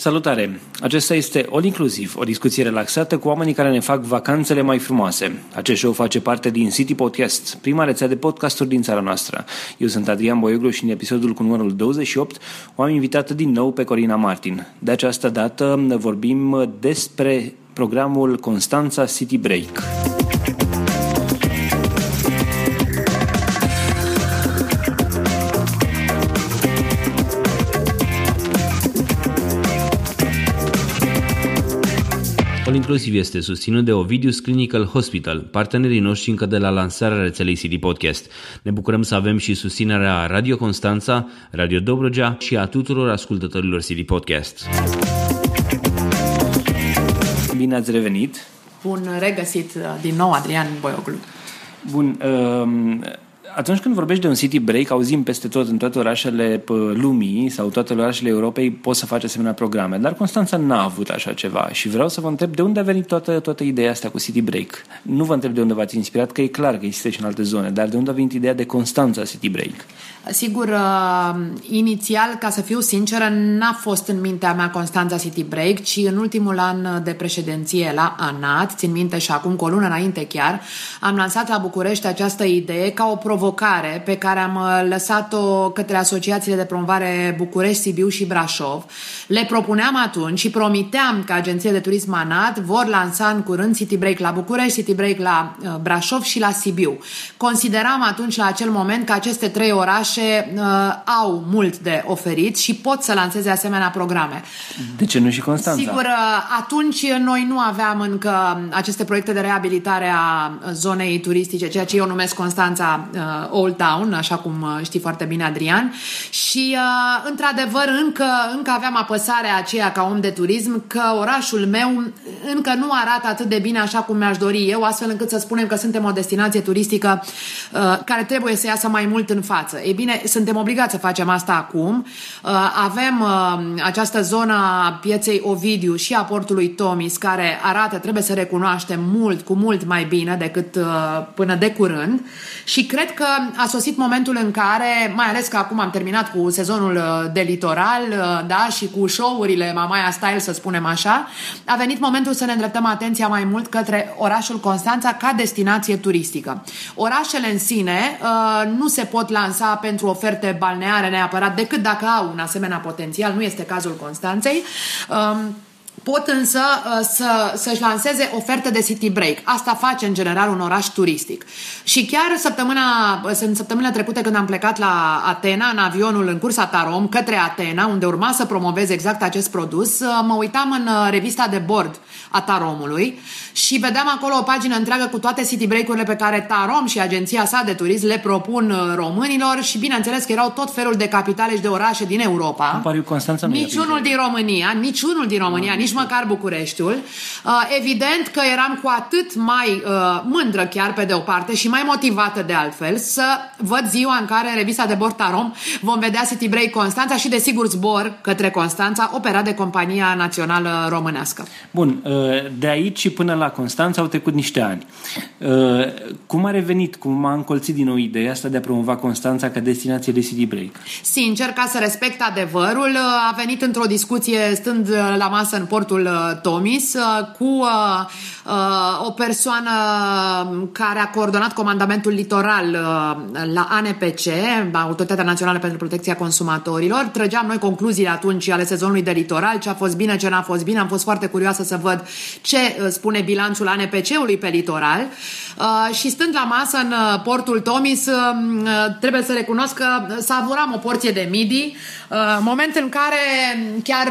Salutare! Acesta este All Inclusiv, o discuție relaxată cu oamenii care ne fac vacanțele mai frumoase. Acest show face parte din City Podcast, prima rețea de podcasturi din țara noastră. Eu sunt Adrian Boioglu și în episodul cu numărul 28 o am invitat din nou pe Corina Martin. De această dată vorbim despre programul Constanța City Break. Inclusiv este susținut de Ovidius Clinical Hospital, partenerii noștri încă de la lansarea rețelei CD Podcast. Ne bucurăm să avem și susținerea Radio Constanța, Radio Dobrogea și a tuturor ascultătorilor CD Podcast. Bine ați revenit! Bun regăsit uh, din nou, Adrian Boioglu. Bun, uh, atunci când vorbești de un city break, auzim peste tot, în toate orașele lumii sau toate orașele Europei, poți să faci asemenea programe. Dar Constanța n-a avut așa ceva și vreau să vă întreb de unde a venit toată, toată ideea asta cu city break. Nu vă întreb de unde v-ați inspirat, că e clar că există și în alte zone, dar de unde a venit ideea de Constanța city break? Sigur, uh, inițial, ca să fiu sinceră, n-a fost în mintea mea Constanța City Break, ci în ultimul an de președinție la ANAT, țin minte și acum cu o lună înainte chiar, am lansat la București această idee ca o provocare pe care am uh, lăsat-o către asociațiile de promovare București, Sibiu și Brașov. Le propuneam atunci și promiteam că agențiile de turism ANAT vor lansa în curând City Break la București, City Break la uh, Brașov și la Sibiu. Consideram atunci la acel moment că aceste trei orașe orașe uh, au mult de oferit și pot să lanseze asemenea programe. De ce nu și Constanța? Sigur, uh, atunci noi nu aveam încă aceste proiecte de reabilitare a zonei turistice, ceea ce eu numesc Constanța uh, Old Town, așa cum uh, știi foarte bine Adrian. Și, uh, într-adevăr, încă, încă aveam apăsarea aceea ca om de turism că orașul meu încă nu arată atât de bine așa cum mi-aș dori eu, astfel încât să spunem că suntem o destinație turistică uh, care trebuie să iasă mai mult în față. Ei bine, bine, suntem obligați să facem asta acum. Uh, avem uh, această zonă a pieței Ovidiu și a portului Tomis, care arată, trebuie să recunoaștem, mult, cu mult mai bine decât uh, până de curând. Și cred că a sosit momentul în care, mai ales că acum am terminat cu sezonul de litoral, da, și cu show-urile Mamaia Style, să spunem așa, a venit momentul să ne îndreptăm atenția mai mult către orașul Constanța ca destinație turistică. Orașele în sine nu se pot lansa pentru pentru oferte balneare neapărat, decât dacă au un asemenea potențial, nu este cazul Constanței. Um, pot însă uh, să, să-și lanseze oferte de city break. Asta face în general un oraș turistic. Și chiar săptămâna, în săptămâna trecute când am plecat la Atena, în avionul în cursa Tarom, către Atena, unde urma să promovez exact acest produs, uh, mă uitam în uh, revista de bord a Taromului și vedeam acolo o pagină întreagă cu toate city break-urile pe care Tarom și agenția sa de turism le propun românilor și bineînțeles că erau tot felul de capitale și de orașe din Europa. Constanța niciunul din România, niciunul din România, nici măcar Bucureștiul. Uh, evident că eram cu atât mai uh, mândră chiar pe de o parte și mai motivată de altfel să văd ziua în care în revista de bord Tarom vom vedea City Break Constanța și desigur zbor către Constanța, operat de compania națională românească. Bun, uh, de aici și până la Constanța au trecut niște ani. Cum a revenit, cum a încolțit din nou ideea asta de a promova Constanța ca destinație de City Break? Sincer, ca să respect adevărul, a venit într-o discuție stând la masă în port portul uh, Tomis uh, cu uh, o persoană care a coordonat comandamentul litoral la ANPC, Autoritatea Națională pentru Protecția Consumatorilor. Trăgeam noi concluziile atunci ale sezonului de litoral, ce a fost bine, ce n-a fost bine. Am fost foarte curioasă să văd ce spune bilanțul ANPC-ului pe litoral. Și stând la masă în portul Tomis, trebuie să recunosc că savuram o porție de midi, moment în care chiar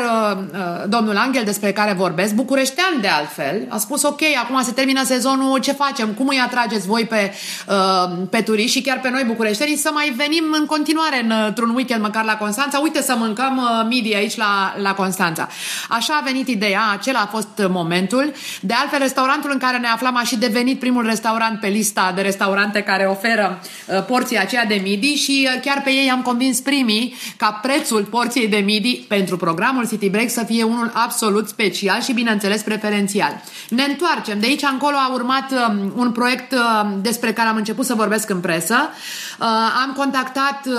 domnul Angel despre despre care vorbesc, bucureștean de altfel, a spus ok, acum se termină sezonul, ce facem? Cum îi atrageți voi pe, uh, pe turiști și chiar pe noi bucureștenii să mai venim în continuare în, într-un weekend măcar la Constanța? Uite să mâncăm uh, midi aici la, la Constanța. Așa a venit ideea, acela a fost momentul. De altfel, restaurantul în care ne aflam a și devenit primul restaurant pe lista de restaurante care oferă uh, porția aceea de midi și uh, chiar pe ei am convins primii ca prețul porției de midi pentru programul City Break să fie unul absolut absolut special și, bineînțeles, preferențial. Ne întoarcem. De aici încolo a urmat um, un proiect uh, despre care am început să vorbesc în presă. Uh, am contactat uh,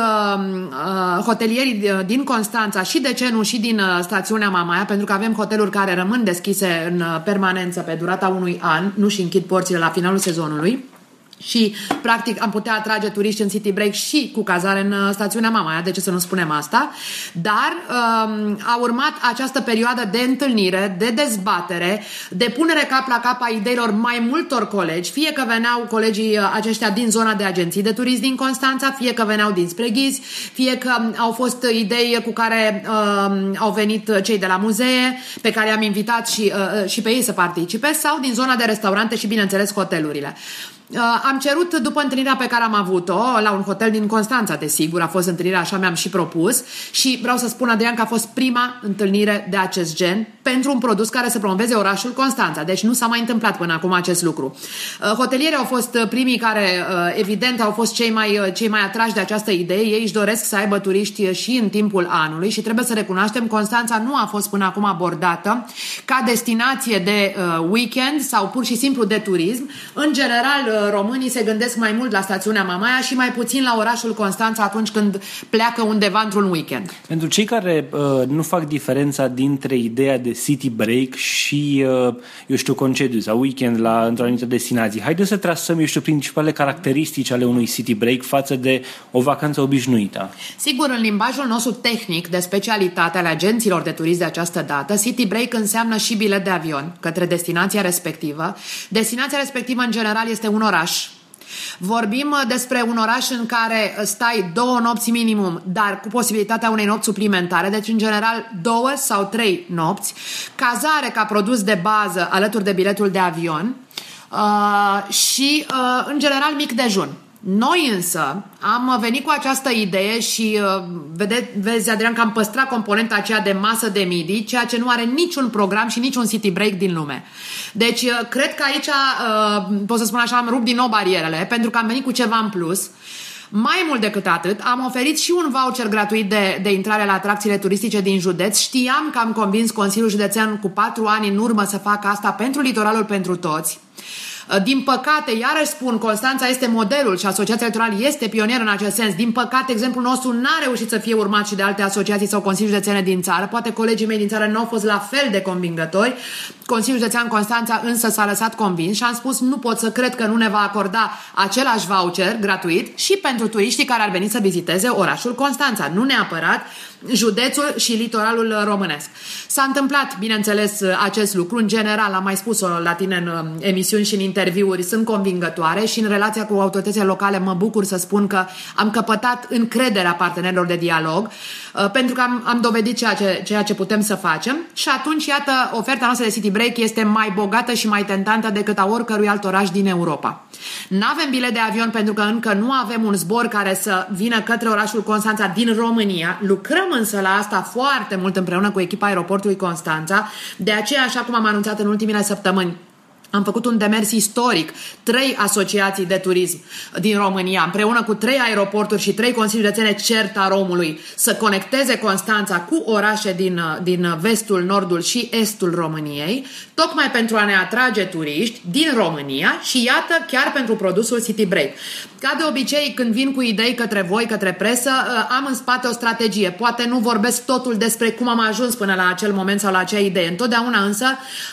uh, hotelierii din Constanța și, de ce nu, și din uh, stațiunea Mamaia, pentru că avem hoteluri care rămân deschise în uh, permanență pe durata unui an, nu și închid porțile la finalul sezonului și practic am putea atrage turiști în City Break și cu cazare în uh, stațiunea Mamaia, de ce să nu spunem asta, dar um, a urmat această perioadă de întâlnire, de dezbatere, de punere cap la cap a ideilor mai multor colegi, fie că veneau colegii uh, aceștia din zona de agenții de turism din Constanța, fie că veneau din Spreghizi, fie că au fost idei cu care um, au venit cei de la muzee, pe care am invitat și, uh, uh și pe ei să participe, sau din zona de restaurante și, bineînțeles, hotelurile. Uh, am cerut, după întâlnirea pe care am avut-o, la un hotel din Constanța, desigur, a fost întâlnirea, așa mi-am și propus și vreau să spun, Adrian, că a fost prima întâlnire de acest gen pentru un produs care să promoveze orașul Constanța. Deci nu s-a mai întâmplat până acum acest lucru. Uh, hotelierii au fost primii care, uh, evident, au fost cei mai, cei mai atrași de această idee. Ei își doresc să aibă turiști și în timpul anului și trebuie să recunoaștem, Constanța nu a fost până acum abordată ca destinație de weekend sau pur și simplu de turism. În general, românii se gândesc mai mult la stațiunea Mamaia și mai puțin la orașul Constanța atunci când pleacă undeva într-un weekend. Pentru cei care uh, nu fac diferența dintre ideea de city break și, uh, eu știu, concediu sau weekend la într-o anumită destinație, haideți să trasăm, eu știu, principalele caracteristici ale unui city break față de o vacanță obișnuită. Sigur, în limbajul nostru tehnic de specialitate ale agenților de turism de această dată, city break înseamnă și bilet de avion către destinația respectivă. Destinația respectivă, în general, este un oraș. Vorbim uh, despre un oraș în care uh, stai două nopți minimum, dar cu posibilitatea unei nopți suplimentare, deci în general două sau trei nopți, cazare ca produs de bază alături de biletul de avion uh, și, uh, în general, mic dejun. Noi însă am venit cu această idee și uh, vede, vezi, Adrian, că am păstrat componenta aceea de masă de midi, ceea ce nu are niciun program și niciun city break din lume. Deci, uh, cred că aici, uh, pot să spun așa, am rupt din nou barierele, pentru că am venit cu ceva în plus. Mai mult decât atât, am oferit și un voucher gratuit de, de intrare la atracțiile turistice din județ. Știam că am convins Consiliul Județean cu patru ani în urmă să facă asta pentru litoralul pentru toți. Uh, din păcate, iarăși spun, Constanța este modelul și Asociația Electorală este pionier în acest sens. Din păcate, exemplul nostru n-a reușit să fie urmat și de alte asociații sau consilii județene din țară. Poate colegii mei din țară nu au fost la fel de convingători. Consiliul Județean Constanța însă s-a lăsat convins și am spus nu pot să cred că nu ne va acorda același voucher gratuit și pentru turiștii care ar veni să viziteze orașul Constanța. Nu neapărat județul și litoralul românesc. S-a întâmplat, bineînțeles, acest lucru. În general, am mai spus-o la tine în um, emisiuni și în interviuri, sunt convingătoare și în relația cu autoritățile locale mă bucur să spun că am căpătat încrederea partenerilor de dialog uh, pentru că am, am dovedit ceea ce, ceea ce putem să facem și atunci, iată, oferta noastră de City Break este mai bogată și mai tentantă decât a oricărui alt oraș din Europa. Nu avem bilet de avion pentru că încă nu avem un zbor care să vină către orașul Constanța din România. Lucrăm însă la asta foarte mult împreună cu echipa aeroportului Constanța. De aceea, așa cum am anunțat în ultimele săptămâni, am făcut un demers istoric. Trei asociații de turism din România, împreună cu trei aeroporturi și trei consilii județene Certa Romului, să conecteze Constanța cu orașe din, din vestul, nordul și estul României, tocmai pentru a ne atrage turiști din România și iată chiar pentru produsul City Break. Ca de obicei, când vin cu idei către voi, către presă, ă, am în spate o strategie. Poate nu vorbesc totul despre cum am ajuns până la acel moment sau la acea idee. Întotdeauna însă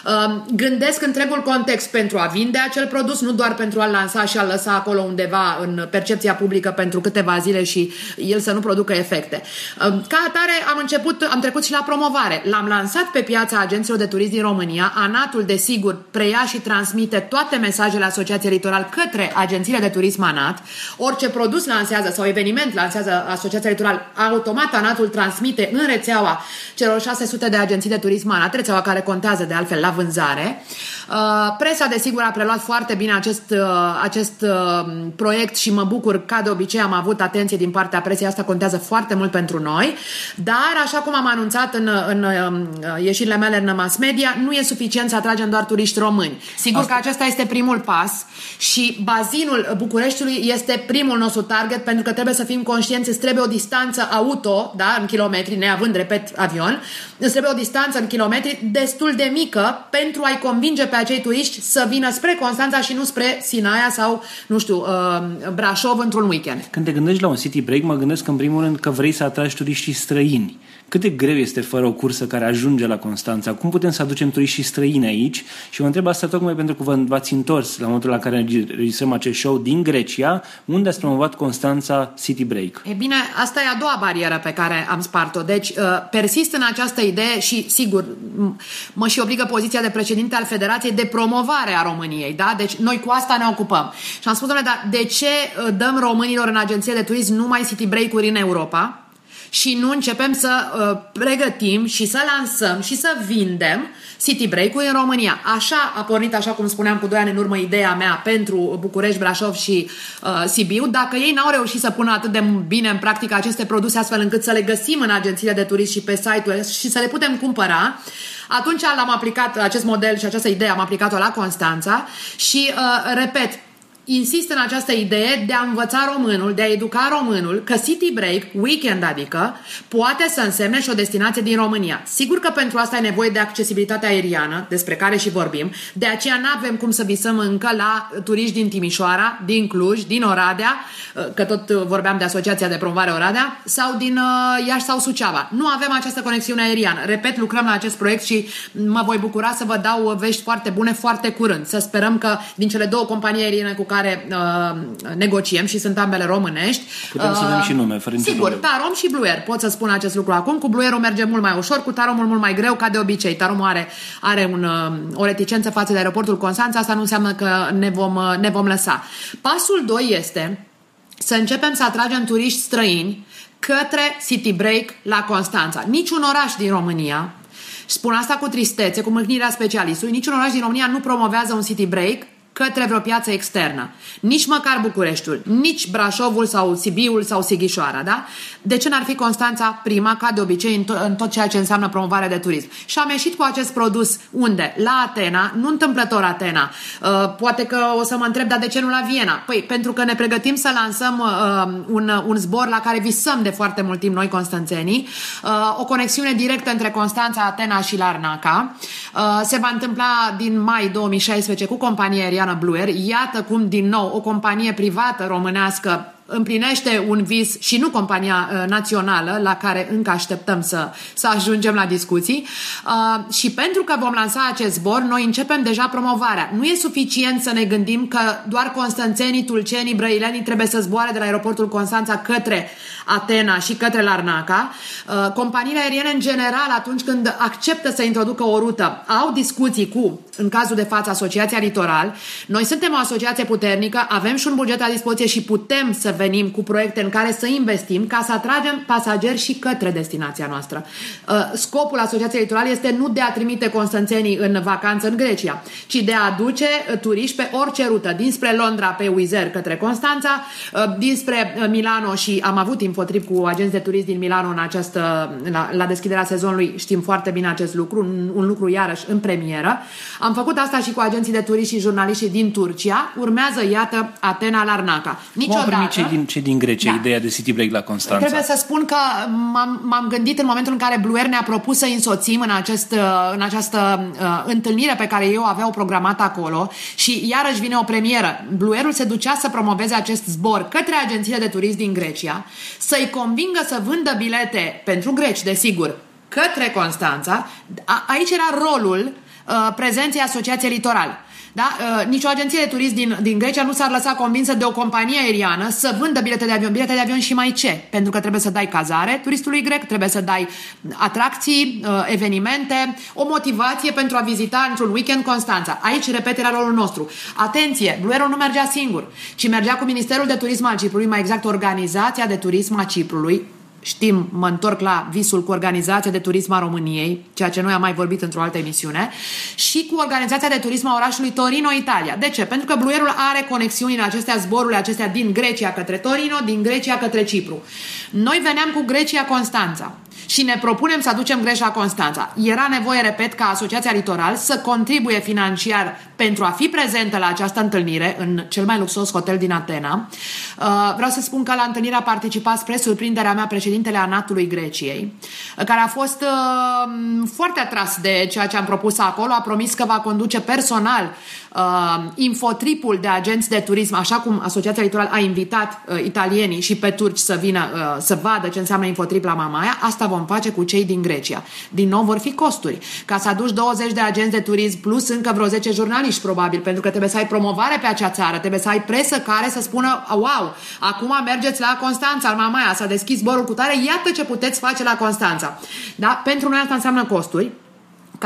ă, gândesc întregul context pentru a vinde acel produs, nu doar pentru a-l lansa și a-l lăsa acolo undeva în percepția publică pentru câteva zile și el să nu producă efecte. Ă, ca atare am început, am trecut și la promovare. L-am lansat pe piața agenților de turism din România. Anatul, desigur, preia și transmite toate mesajele Asociației Litoral către agențiile de turism Anat ANAT, orice produs lansează sau eveniment lansează Asociația Electoral, automat ANAT-ul transmite în rețeaua celor 600 de agenții de turism ANAT, rețeaua care contează de altfel la vânzare. Uh, presa, desigur, a preluat foarte bine acest, uh, acest uh, proiect și mă bucur, ca de obicei am avut atenție din partea presei, asta contează foarte mult pentru noi, dar așa cum am anunțat în, în um, ieșirile mele în mass media, nu e suficient să atragem doar turiști români. Sigur asta... că acesta este primul pas și bazinul Bucureștiului este primul nostru target pentru că trebuie să fim conștienți, îți trebuie o distanță auto, da, în kilometri, neavând, repet, avion, îți trebuie o distanță în kilometri destul de mică pentru a-i convinge pe acei turiști să vină spre Constanța și nu spre Sinaia sau, nu știu, uh, Brașov într-un weekend. Când te gândești la un city break, mă gândesc în primul rând că vrei să atragi turiștii străini. Cât de greu este fără o cursă care ajunge la Constanța? Cum putem să aducem turiștii străini aici? Și vă întreb asta tocmai pentru că vă, v-ați întors la momentul la care registrăm acest show din Grecia, unde ați promovat Constanța City Break. E bine, asta e a doua barieră pe care am spart-o. Deci, uh, persist în această idee și, sigur, mă și obligă poziția de președinte al Federației de promovare a României, da? Deci, noi cu asta ne ocupăm. Și am spus, domnule, dar de ce uh, dăm românilor în agenție de turism numai city break-uri în Europa? Și nu începem să uh, pregătim și să lansăm și să vindem city break-uri în România. Așa a pornit, așa cum spuneam cu doi ani în urmă, ideea mea pentru București, Brașov și uh, Sibiu. Dacă ei n-au reușit să pună atât de bine în practică aceste produse astfel încât să le găsim în agențiile de turism și pe site-ul și să le putem cumpăra, atunci l-am aplicat acest model și această idee, am aplicat-o la Constanța și, uh, repet, insist în această idee de a învăța românul, de a educa românul că city break, weekend adică, poate să însemne și o destinație din România. Sigur că pentru asta e nevoie de accesibilitate aeriană, despre care și vorbim, de aceea nu avem cum să visăm încă la turiști din Timișoara, din Cluj, din Oradea, că tot vorbeam de Asociația de Promovare Oradea, sau din uh, Iași sau Suceava. Nu avem această conexiune aeriană. Repet, lucrăm la acest proiect și mă voi bucura să vă dau vești foarte bune foarte curând. Să sperăm că din cele două companii aeriene cu care care uh, negociem și sunt ambele românești. Putem uh, să dăm și nume, fără Sigur, Tarom și Bluer. Pot să spun acest lucru acum. Cu Bluerul merge mult mai ușor, cu Taromul mult mai greu, ca de obicei. Taromul are, are un, uh, o reticență față de aeroportul Constanța, asta nu înseamnă că ne vom, uh, ne vom lăsa. Pasul 2 este să începem să atragem turiști străini către City Break la Constanța. Niciun oraș din România Spun asta cu tristețe, cu mâhnirea specialistului. Niciun oraș din România nu promovează un city break către vreo piață externă. Nici măcar Bucureștiul, nici Brașovul sau Sibiul sau Sighișoara, da? De ce n-ar fi Constanța prima, ca de obicei, în, to- în tot ceea ce înseamnă promovare de turism? Și am ieșit cu acest produs unde? La Atena, nu întâmplător Atena. Uh, poate că o să mă întreb, dar de ce nu la Viena? Păi, pentru că ne pregătim să lansăm uh, un, un zbor la care visăm de foarte mult timp noi constanțenii, uh, o conexiune directă între Constanța, Atena și Larnaca. Uh, se va întâmpla din mai 2016 cu compania aeriană Mariana Bluer, iată cum din nou o companie privată românească împlinește un vis și nu compania uh, națională la care încă așteptăm să, să ajungem la discuții. Uh, și pentru că vom lansa acest zbor, noi începem deja promovarea. Nu e suficient să ne gândim că doar constanțenii, tulcenii, brăilenii trebuie să zboare de la aeroportul Constanța către Atena și către Larnaca. Uh, companiile aeriene în general, atunci când acceptă să introducă o rută, au discuții cu, în cazul de față, Asociația Litoral. Noi suntem o asociație puternică, avem și un buget la dispoziție și putem să venim cu proiecte în care să investim ca să atragem pasageri și către destinația noastră. Uh, scopul Asociației Litorale este nu de a trimite constanțenii în vacanță în Grecia, ci de a aduce uh, turiști pe orice rută, dinspre Londra pe Wizz către Constanța, uh, dinspre Milano și am avut infotrip cu agenți de turism din Milano în această, la, la deschiderea sezonului, știm foarte bine acest lucru, un, un lucru iarăși în premieră. Am făcut asta și cu agenții de turiști și jurnaliști din Turcia. Urmează, iată, Atena Larnaca. Niciodată cei din, cei din Grecia, da. ideea de City Break la Constanța? Trebuie să spun că m-am, m-am gândit în momentul în care Bluer ne-a propus să însoțim în, acest, uh, în această uh, întâlnire pe care eu aveau programat acolo și iarăși vine o premieră. Bluerul se ducea să promoveze acest zbor către agențiile de turism din Grecia, să-i convingă să vândă bilete pentru greci, desigur, către Constanța. A, aici era rolul uh, prezenței Asociației Litoral. Da? Uh, nicio agenție de turism din, din Grecia nu s-ar lăsa convinsă de o companie aeriană să vândă bilete de avion. Bilete de avion și mai ce? Pentru că trebuie să dai cazare turistului grec, trebuie să dai atracții, uh, evenimente, o motivație pentru a vizita într-un weekend Constanța. Aici, repet, era rolul nostru. Atenție, Bluero nu mergea singur, ci mergea cu Ministerul de Turism al Ciprului, mai exact Organizația de Turism a Ciprului, Știm, mă întorc la visul cu Organizația de Turism a României, ceea ce noi am mai vorbit într-o altă emisiune, și cu Organizația de Turism a orașului Torino, Italia. De ce? Pentru că Bluerul are conexiuni în acestea zborurile acestea din Grecia către Torino, din Grecia către Cipru. Noi veneam cu Grecia Constanța. Și ne propunem să aducem greș la Constanța. Era nevoie, repet, ca Asociația Litoral să contribuie financiar pentru a fi prezentă la această întâlnire în cel mai luxos hotel din Atena. Uh, vreau să spun că la întâlnire a participat spre surprinderea mea președintele Anatului Greciei, care a fost uh, foarte atras de ceea ce am propus acolo, a promis că va conduce personal uh, infotripul de agenți de turism, așa cum Asociația Litoral a invitat uh, italienii și pe turci să vină uh, să vadă ce înseamnă infotrip la Mamaia, asta vom face cu cei din Grecia. Din nou vor fi costuri. Ca să aduci 20 de agenți de turism plus încă vreo 10 jurnaliști probabil, pentru că trebuie să ai promovare pe acea țară, trebuie să ai presă care să spună wow, acum mergeți la Constanța, în Mamaia, s-a deschis borul cu tare, iată ce puteți face la Constanța. Da? Pentru noi asta înseamnă costuri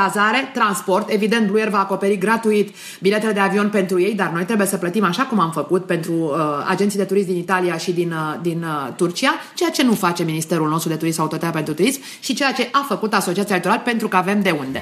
cazare, transport, evident Blue Air va acoperi gratuit biletele de avion pentru ei, dar noi trebuie să plătim așa cum am făcut pentru uh, agenții de turism din Italia și din, uh, din uh, Turcia, ceea ce nu face Ministerul nostru de Turism sau Autoritatea pentru Turism și ceea ce a făcut Asociația Electorală pentru că avem de unde.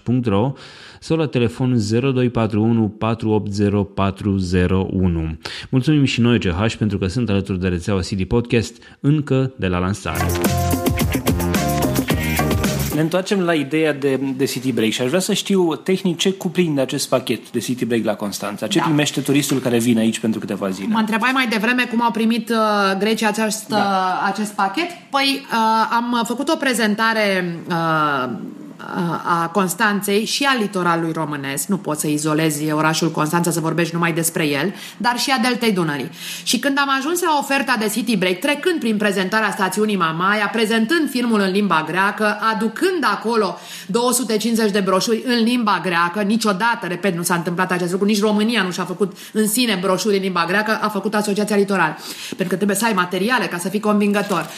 www.ovidius-ch.ro sau la telefon 0241 480 401. Mulțumim și noi CH pentru că sunt alături de rețeaua CD Podcast încă de la lansare. Ne întoarcem la ideea de, de City Break și aș vrea să știu tehnic ce cuprinde acest pachet de City Break la Constanța. Ce da. primește turistul care vine aici pentru câteva zile? Mă întrebai mai devreme cum au primit uh, Grecia acest, da. uh, acest pachet. Păi uh, am făcut o prezentare uh, a Constanței și a litoralului românesc, nu poți să izolezi orașul Constanța să vorbești numai despre el, dar și a Deltei Dunării. Și când am ajuns la oferta de City Break, trecând prin prezentarea stațiunii Mamaia, prezentând filmul în limba greacă, aducând acolo 250 de broșuri în limba greacă, niciodată, repet, nu s-a întâmplat acest lucru, nici România nu și-a făcut în sine broșuri în limba greacă, a făcut Asociația Litoral, pentru că trebuie să ai materiale ca să fii convingător.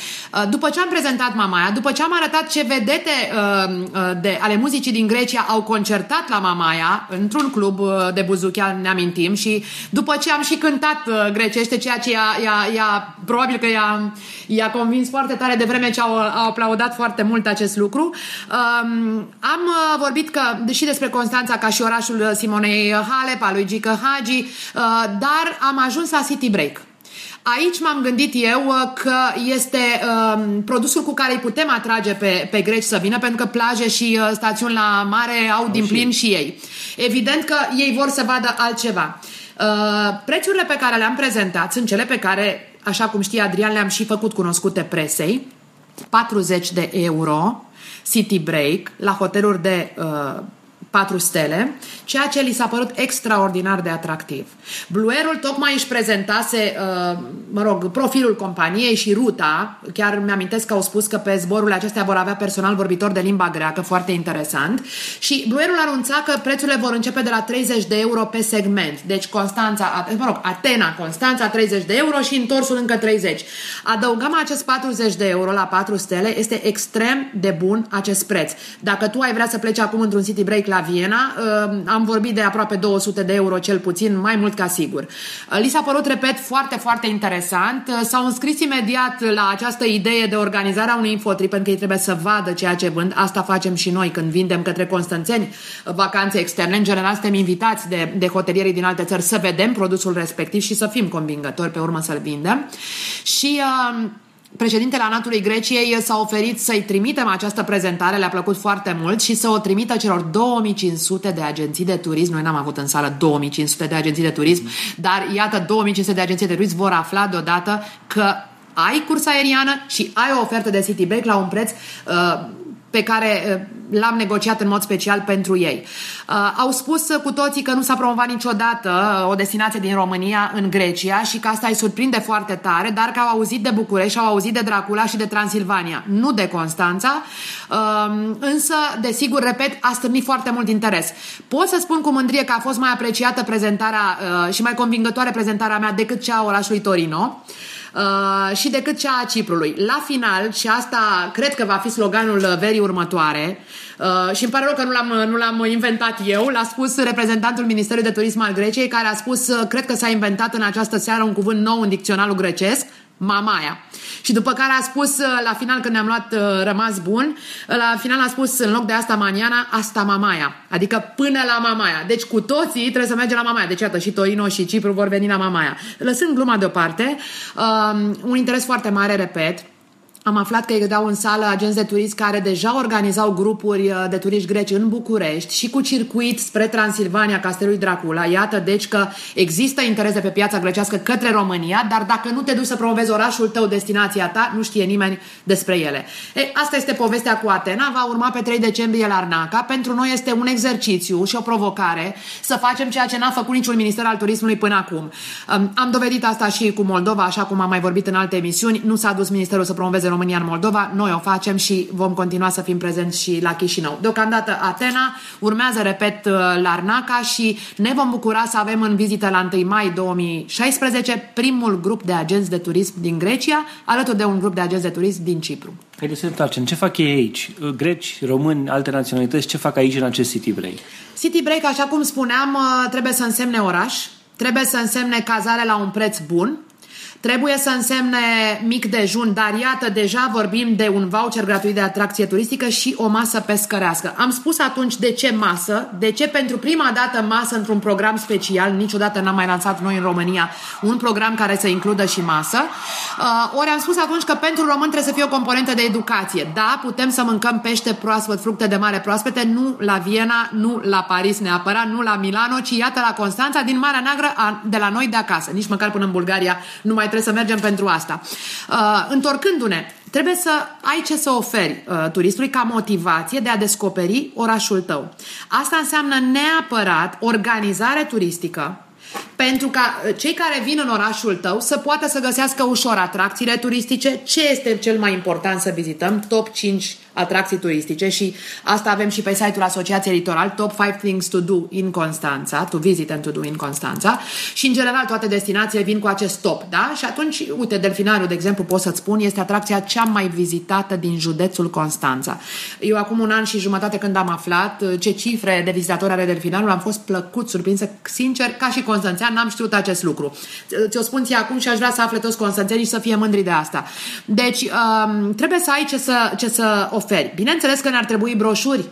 După ce am prezentat Mamaia, după ce am arătat ce vedete uh, uh, de, ale muzicii din Grecia au concertat la Mamaia, într-un club uh, de buzuchea, ne amintim, și după ce am și cântat uh, grecește, ceea ce i-a, i-a, i-a probabil că i-a, i-a convins foarte tare de vreme ce au, au aplaudat foarte mult acest lucru. Um, am uh, vorbit că, și despre Constanța ca și orașul Simonei Halep, a lui Gică Hagi, uh, dar am ajuns la City Break. Aici m-am gândit eu uh, că este um, produsul cu care îi putem atrage pe, pe greci să vină, pentru că plaje și uh, stațiuni la mare au din plin și ei. Evident că ei vor să vadă altceva. Uh, prețurile pe care le-am prezentat sunt cele pe care, așa cum știe Adrian, le-am și făcut cunoscute presei. 40 de euro, city break, la hoteluri de uh, 4 stele, ceea ce li s-a părut extraordinar de atractiv. Bluerul tocmai își prezentase, uh, mă rog, profilul companiei și ruta, chiar mi-amintesc că au spus că pe zborurile acestea vor avea personal vorbitor de limba greacă, foarte interesant, și Bluerul anunța că prețurile vor începe de la 30 de euro pe segment, deci Constanța, mă rog, Atena, Constanța 30 de euro și întorsul încă 30. Adăugăm acest 40 de euro la 4 stele, este extrem de bun acest preț. Dacă tu ai vrea să pleci acum într-un city break la Viena. Am vorbit de aproape 200 de euro cel puțin, mai mult ca sigur. Li s-a părut, repet, foarte, foarte interesant. S-au înscris imediat la această idee de organizare a unui infotrip, pentru că ei trebuie să vadă ceea ce vând. Asta facem și noi când vindem către constanțeni vacanțe externe. În general, suntem invitați de, de hotelierii din alte țări să vedem produsul respectiv și să fim convingători pe urmă să-l vindem. Și uh, președintele Anatului Greciei s-a oferit să-i trimitem această prezentare, le-a plăcut foarte mult și să o trimită celor 2500 de agenții de turism. Noi n-am avut în sală 2500 de agenții de turism, dar iată 2500 de agenții de turism vor afla deodată că ai curs aeriană și ai o ofertă de City Break la un preț uh, pe care uh, l-am negociat în mod special pentru ei. Uh, au spus cu toții că nu s-a promovat niciodată uh, o destinație din România în Grecia și că asta îi surprinde foarte tare, dar că au auzit de București, au auzit de Dracula și de Transilvania, nu de Constanța, însă, desigur, repet, a stârnit foarte mult interes. Pot să spun cu mândrie că a fost mai apreciată prezentarea și mai convingătoare prezentarea mea decât cea a orașului Torino uh, și decât cea a Ciprului. La final, și asta cred că va fi sloganul verii următoare, uh, și îmi pare rău că nu l-am, nu l-am inventat eu, l-a spus reprezentantul Ministerului de Turism al Greciei, care a spus, uh, cred că s-a inventat în această seară un cuvânt nou în dicționarul grecesc, mamaia. Și după care a spus uh, la final când ne-am luat uh, rămas bun, uh, la final a spus în loc de asta maniana, asta mamaia. Adică până la mamaia. Deci cu toții trebuie să mergem la mamaia. Deci iată și Torino și Cipru vor veni la mamaia. Lăsând gluma deoparte, un interes foarte mare, repet, am aflat că dau în sală agenți de turism care deja organizau grupuri uh, de turiști greci în București și cu circuit spre Transilvania, Castelului Dracula. Iată, deci că există interes de pe piața grecească către România, dar dacă nu te duci să promovezi orașul tău, destinația ta, nu știe nimeni despre ele. E, asta este povestea cu Atena, va urma pe 3 decembrie la Arnaca. Pentru noi este un exercițiu și o provocare să facem ceea ce n-a făcut niciun minister al turismului până acum. Um, am dovedit asta și cu Moldova, așa cum am mai vorbit în alte emisiuni. Nu s-a dus ministerul să promoveze România în Moldova, noi o facem și vom continua să fim prezenți și la Chișinău. Deocamdată Atena, urmează, repet, uh, Larnaca și ne vom bucura să avem în vizită la 1 mai 2016 primul grup de agenți de turism din Grecia, alături de un grup de agenți de turism din Cipru. Haideți să ne întoarcem. Ce fac ei aici? Greci, români, alte naționalități, ce fac aici în acest City Break? City Break, așa cum spuneam, uh, trebuie să însemne oraș, trebuie să însemne cazare la un preț bun, Trebuie să însemne mic dejun, dar iată, deja vorbim de un voucher gratuit de atracție turistică și o masă pescărească. Am spus atunci de ce masă, de ce pentru prima dată masă într-un program special, niciodată n-am mai lansat noi în România un program care să includă și masă. Uh, ori am spus atunci că pentru român trebuie să fie o componentă de educație. Da, putem să mâncăm pește proaspăt, fructe de mare proaspete, nu la Viena, nu la Paris neapărat, nu la Milano, ci iată la Constanța, din Marea Neagră, de la noi de acasă. Nici măcar până în Bulgaria nu mai trebuie să mergem pentru asta. Uh, întorcându-ne, trebuie să ai ce să oferi uh, turistului ca motivație de a descoperi orașul tău. Asta înseamnă neapărat organizare turistică, pentru ca uh, cei care vin în orașul tău să poată să găsească ușor atracțiile turistice, ce este cel mai important să vizităm, top 5 atracții turistice și asta avem și pe site-ul Asociației Litoral, Top 5 Things to Do in Constanța, to visit and to do in Constanța și în general toate destinațiile vin cu acest top, da? Și atunci, uite, Delfinariu, de exemplu, pot să-ți spun, este atracția cea mai vizitată din județul Constanța. Eu acum un an și jumătate când am aflat uh, ce cifre de vizitatori are Delfinariul, am fost plăcut surprinsă, sincer, ca și constanțean, n-am știut acest lucru. Ți-o spun ție acum și aș vrea să afle toți constanțenii și să fie mândri de asta. Deci, um, trebuie să ai ce să, ce să oferi. Bineînțeles că ne-ar trebui broșuri. Uh,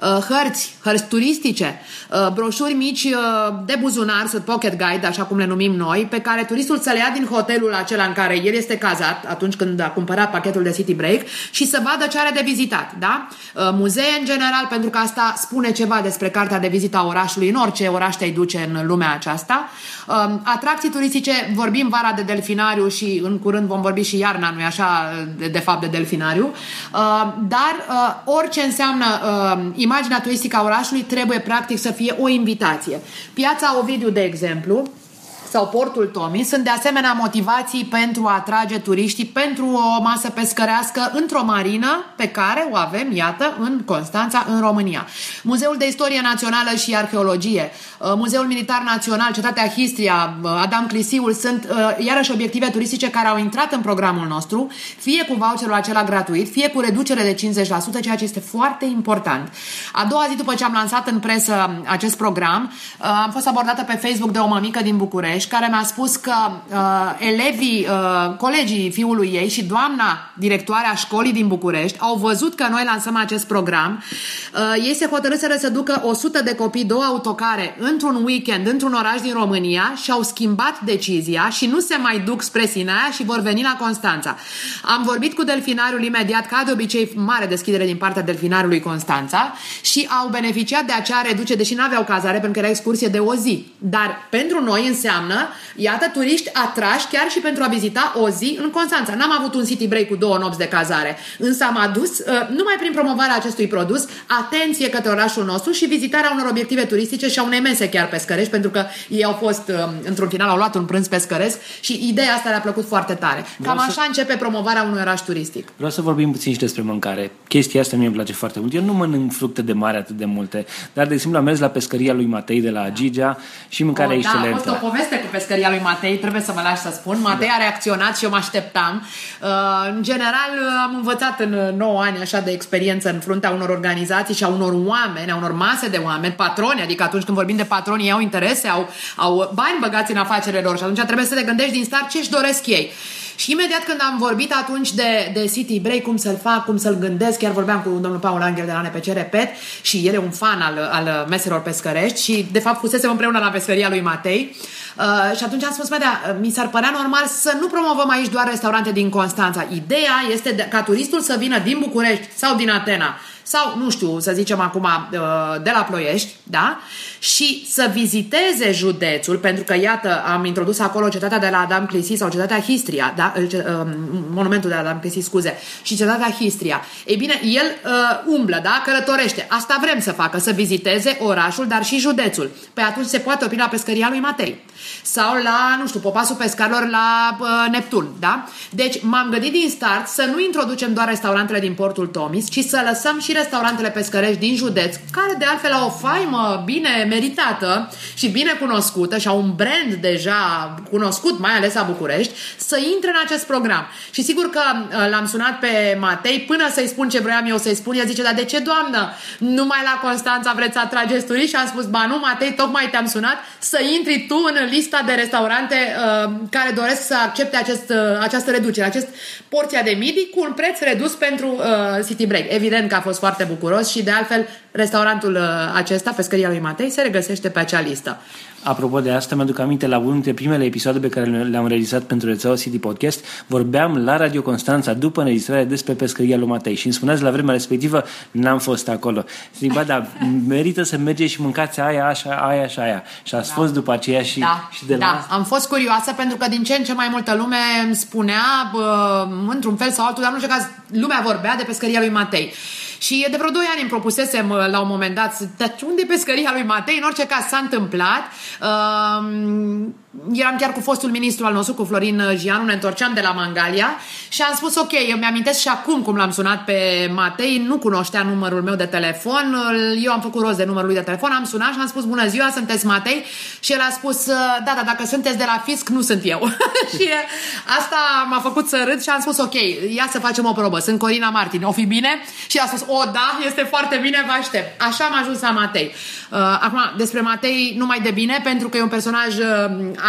hărți, hărți turistice, uh, broșuri mici uh, de buzunar, sunt pocket guide, așa cum le numim noi, pe care turistul să le ia din hotelul acela în care el este cazat atunci când a cumpărat pachetul de City Break și să vadă ce are de vizitat, da? Muzee în general, pentru că asta spune ceva despre cartea de vizită a orașului, în orice oraș te duce în lumea aceasta. Atracții turistice, vorbim vara de delfinariu și în curând vom vorbi și iarna, nu așa, de, de fapt, de delfinariu, dar orice înseamnă imaginea turistică a orașului trebuie practic să fie o invitație. Piața Ovidiu, de exemplu, sau portul Tomi sunt de asemenea motivații pentru a atrage turiștii pentru o masă pescărească într-o marină pe care o avem, iată, în Constanța, în România. Muzeul de Istorie Națională și Arheologie, uh, Muzeul Militar Național, Cetatea Histria, uh, Adam Clisiul sunt uh, iarăși obiective turistice care au intrat în programul nostru, fie cu voucherul acela gratuit, fie cu reducere de 50%, ceea ce este foarte important. A doua zi după ce am lansat în presă acest program, am fost abordată pe Facebook de o mămică din București care mi-a spus că uh, elevii, uh, colegii fiului ei și doamna directoare a școlii din București au văzut că noi lansăm acest program. Uh, ei se hotărâseră să ducă 100 de copii, două autocare, într-un weekend, într-un oraș din România și au schimbat decizia și nu se mai duc spre Sinaia și vor veni la Constanța. Am vorbit cu delfinariul imediat, ca de obicei, mare deschidere din partea delfinariului Constanța și au beneficiat de acea reducere, deși nu aveau cazare pentru că era excursie de o zi. Dar pentru noi înseamnă, iată, turiști atrași chiar și pentru a vizita o zi în Constanța. N-am avut un city break cu două nopți de cazare, însă am adus, uh, numai prin promovarea acestui produs, atenție către orașul nostru și vizitarea unor obiective turistice și a unei mese chiar pescărești, pentru că ei au fost, uh, într-un final, au luat un prânz pescăresc și ideea asta le-a plăcut foarte tare. Cam așa să... începe promovarea unui oraș turistic. Vreau să vorbim puțin și despre mâncare. Chestia asta mie îmi place foarte mult. Eu nu mănânc fructe de mare atât de multe, dar, de exemplu, am mers la pescăria lui Matei de la Gigea și mâncarea oh, excelentă. Da, a fost o poveste cu pescăria lui Matei, trebuie să mă lași să spun. Matei da. a reacționat și eu mă așteptam. Uh, în general, am învățat în 9 ani așa de experiență în fruntea unor organizații și a unor oameni, a unor mase de oameni, patroni, adică atunci când vorbim de patroni, ei au interese, au, au bani băgați în afacerile lor și atunci trebuie să te gândești din start ce își doresc ei. Și imediat când am vorbit atunci de, de City Break, cum să-l fac, cum să-l gândesc, chiar vorbeam cu domnul Paul Angel de la NPC, repet, și el e un fan al, al meselor pescărești și de fapt fusesem împreună la pescăria lui Matei. Uh, și atunci am spus, da, mi s-ar părea normal să nu promovăm aici doar restaurante din Constanța. Ideea este de, ca turistul să vină din București sau din Atena sau, nu știu, să zicem acum uh, de la Ploiești, da? Și să viziteze județul, pentru că, iată, am introdus acolo cetatea de la Adam Clisi sau cetatea Histria, da? Uh, monumentul de la Adam Clisi, scuze, și cetatea Histria. Ei bine, el uh, umblă, da? Călătorește. Asta vrem să facă, să viziteze orașul, dar și județul. Pe păi atunci se poate opri la pescăria lui Matei. Sau la, nu știu, popasul pescarilor la uh, Neptun, da? Deci m-am gândit din start să nu introducem doar restaurantele din portul Tomis, ci să lăsăm și restaurantele pescărești din județ, care de altfel au o faimă bine meritată și bine cunoscută și au un brand deja cunoscut, mai ales la București, să intre în acest program. Și sigur că uh, l-am sunat pe Matei până să-i spun ce vreau eu să-i spun. El zice, dar de ce, doamnă? Numai la Constanța vreți să atrageți turiști? Și am spus, ba nu, Matei, tocmai te-am sunat să intri tu în lista de restaurante uh, care doresc să accepte acest, uh, această reducere, acest porția de midi cu un preț redus pentru uh, City Break. Evident că a fost foarte bucuros și de altfel restaurantul uh, acesta, Pescăria lui Matei, se regăsește pe acea listă. Apropo de asta, mi-aduc aminte la unul dintre primele episoade pe care le-am realizat pentru rețeaua City Podcast, vorbeam la Radio Constanța după înregistrare despre pescăria lui Matei și îmi spuneați la vremea respectivă, n-am fost acolo. Și zic, ba, da, merită să mergeți și mâncați aia, așa, aia și aia. Și ați da. fost după aceea și, da. și de la Da, asta. am fost curioasă pentru că din ce în ce mai multă lume îmi spunea, bă, într-un fel sau altul, dar nu știu caz, lumea vorbea de pescăria lui Matei. Și de vreo 2 ani îmi propusesem uh, la un moment dat, dar unde e pescăria lui Matei? În orice caz s-a întâmplat. Uh, eram chiar cu fostul ministru al nostru, cu Florin Gianu, ne întorceam de la Mangalia și am spus ok, eu mi-amintesc și acum cum l-am sunat pe Matei, nu cunoștea numărul meu de telefon, eu am făcut rost de numărul lui de telefon, am sunat și am spus bună ziua, sunteți Matei și el a spus da, da, dacă sunteți de la fisc, nu sunt eu. și asta m-a făcut să râd și am spus ok, ia să facem o probă, sunt Corina Martin, o fi bine? Și a spus o da, este foarte bine, vă aștept. Așa am ajuns la Matei. Uh, acum, despre Matei numai de bine, pentru că e un personaj uh,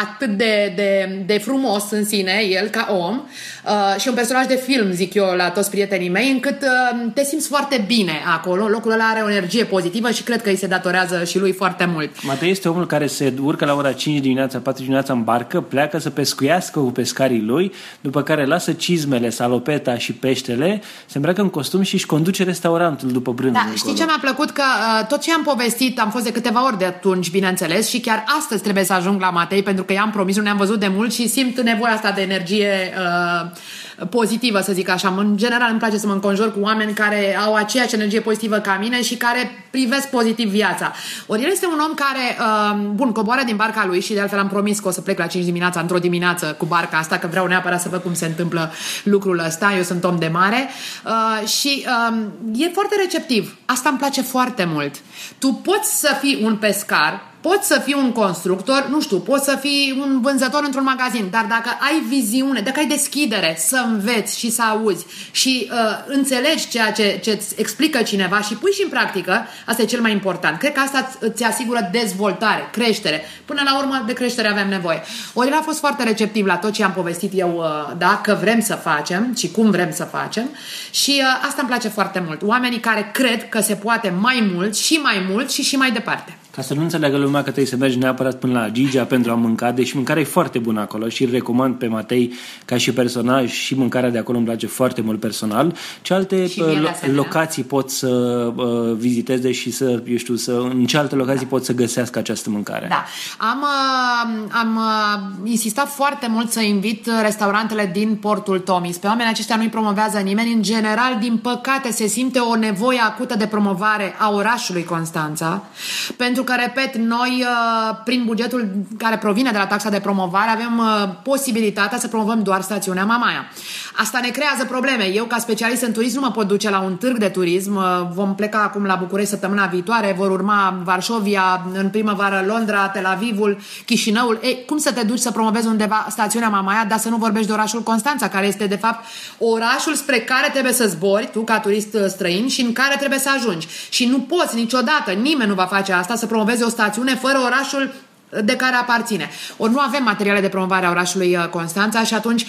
atât de, de, de frumos în sine, el ca om, uh, și un personaj de film, zic eu, la toți prietenii mei, încât uh, te simți foarte bine acolo. Locul ăla are o energie pozitivă și cred că îi se datorează și lui foarte mult. Matei este omul care se urcă la ora 5 dimineața, 4 dimineața în barcă, pleacă să pescuiască cu pescarii lui, după care lasă cizmele, salopeta și peștele, se îmbracă în costum și își conduce restaurantul după brânză. Da, știi ce mi-a plăcut? Că uh, tot ce am povestit, am fost de câteva ori de atunci, bineînțeles, și chiar astăzi trebuie să ajung la Matei, pentru că i-am promis, nu ne-am văzut de mult și simt nevoia asta de energie uh, pozitivă, să zic așa. În general îmi place să mă înconjur cu oameni care au aceeași energie pozitivă ca mine și care privesc pozitiv viața. Ori el este un om care, uh, bun, coboară din barca lui și de altfel am promis că o să plec la 5 dimineața, într-o dimineață cu barca asta, că vreau neapărat să văd cum se întâmplă lucrul ăsta. Eu sunt om de mare uh, și uh, e foarte receptiv. Asta îmi place foarte mult. Tu poți să fii un pescar Poți să fii un constructor, nu știu, poți să fii un vânzător într-un magazin, dar dacă ai viziune, dacă ai deschidere să înveți și să auzi și uh, înțelegi ceea ce îți explică cineva și pui și în practică, asta e cel mai important. Cred că asta îți asigură dezvoltare, creștere. Până la urmă, de creștere avem nevoie. Ori el a fost foarte receptiv la tot ce am povestit eu, uh, da, că vrem să facem și cum vrem să facem și uh, asta îmi place foarte mult. Oamenii care cred că se poate mai mult și mai mult și și mai departe. Ca să nu înțeleagă lumea că trebuie să mergi neapărat până la Gigea pentru a mânca, deși mâncarea e foarte bună acolo și îl recomand pe Matei ca și personaj și mâncarea de acolo îmi place foarte mult personal. Ce alte lo- locații pot să uh, viziteze și să, eu știu, să, în ce alte locații da. pot să găsească această mâncare? Da. Am, uh, am uh, insistat foarte mult să invit restaurantele din portul Tomis. Pe oamenii aceștia nu-i promovează nimeni. În general, din păcate, se simte o nevoie acută de promovare a orașului Constanța, pentru că, repet, noi, uh, prin bugetul care provine de la taxa de promovare, avem uh, posibilitatea să promovăm doar stațiunea Mamaia. Asta ne creează probleme. Eu, ca specialist în turism, nu mă pot duce la un târg de turism. Uh, vom pleca acum la București săptămâna viitoare, vor urma Varșovia, în primăvară Londra, Tel Avivul, Chișinăul. Ei, cum să te duci să promovezi undeva stațiunea Mamaia, dar să nu vorbești de orașul Constanța, care este, de fapt, orașul spre care trebuie să zbori, tu, ca turist străin, și în care trebuie să ajungi. Și nu poți niciodată, nimeni nu va face asta, să promovezi o stațiune fără orașul de care aparține. Ori nu avem materiale de promovare a orașului uh, Constanța și atunci uh,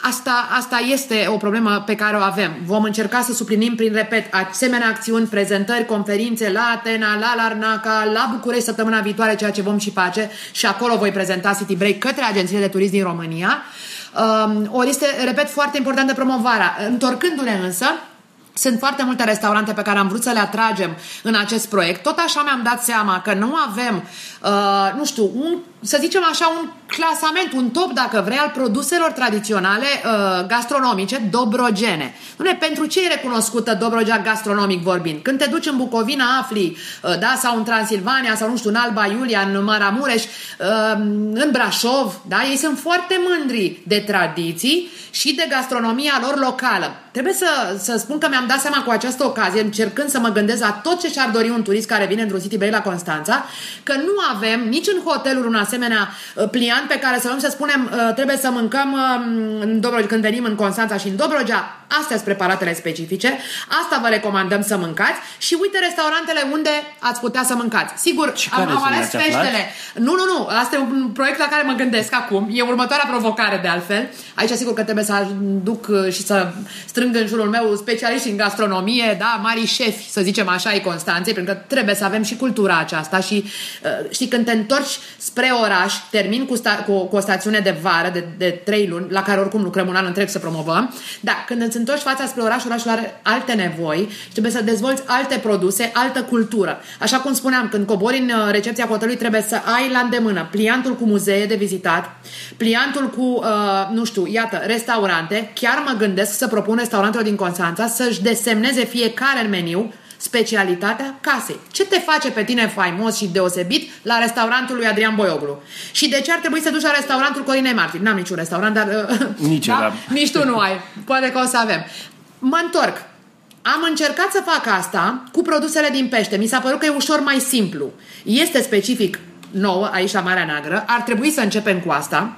asta, asta este o problemă pe care o avem. Vom încerca să suplinim prin, repet, asemenea acțiuni, prezentări, conferințe la Atena, la Larnaca, la București săptămâna viitoare, ceea ce vom și face și acolo voi prezenta City Break către agențiile de turism din România. Uh, ori este, repet, foarte importantă promovarea. Întorcându-ne însă, sunt foarte multe restaurante pe care am vrut să le atragem în acest proiect. Tot așa mi-am dat seama că nu avem, uh, nu știu, un, să zicem așa, un clasament, un top, dacă vrei, al produselor tradiționale uh, gastronomice dobrogene. Nu pentru ce e recunoscută Dobrogea gastronomic vorbind? Când te duci în Bucovina, afli, uh, da, sau în Transilvania, sau nu știu, în Alba Iulia, în Maramureș, uh, în Brașov, da, ei sunt foarte mândri de tradiții și de gastronomia lor locală. Trebuie să, să spun că mi-am dat seama cu această ocazie, încercând să mă gândesc la tot ce și-ar dori un turist care vine într-un city break la Constanța, că nu avem nici în hotelul un asemenea uh, pliant pe care să luăm să spunem uh, trebuie să mâncăm uh, în Dobrogea, când venim în Constanța și în Dobrogea, astea sunt preparatele specifice, asta vă recomandăm să mâncați și uite restaurantele unde ați putea să mâncați. Sigur, și am, am ales peștele. Nu, nu, nu, asta e un proiect la care mă gândesc acum, e următoarea provocare de altfel. Aici sigur că trebuie să duc și să strâng în jurul meu specialiști în gastronomie, da, mari șefi, să zicem așa, ai Constanței, pentru că trebuie să avem și cultura aceasta și uh, știi, când te întorci spre oraș, termin cu, sta- cu, cu o stațiune de vară de, de trei luni, la care oricum lucrăm un an întreg să promovăm, da, când îți întorci fața spre oraș, orașul are alte nevoi și trebuie să dezvolți alte produse, altă cultură. Așa cum spuneam, când cobori în uh, recepția hotelului, trebuie să ai la îndemână pliantul cu muzee de vizitat, pliantul cu, uh, nu știu, iată, restaurante. Chiar mă gândesc să propun restaurantelor din Constanța să-și desemneze fiecare în meniu specialitatea casei. Ce te face pe tine faimos și deosebit la restaurantul lui Adrian Boioglu? Și de ce ar trebui să duci la restaurantul Corinei Martin? N-am niciun restaurant, dar... Nici da? da? Nici tu nu ai. Poate că o să avem. Mă întorc. Am încercat să fac asta cu produsele din pește. Mi s-a părut că e ușor mai simplu. Este specific nouă aici la Marea Neagră. Ar trebui să începem cu asta.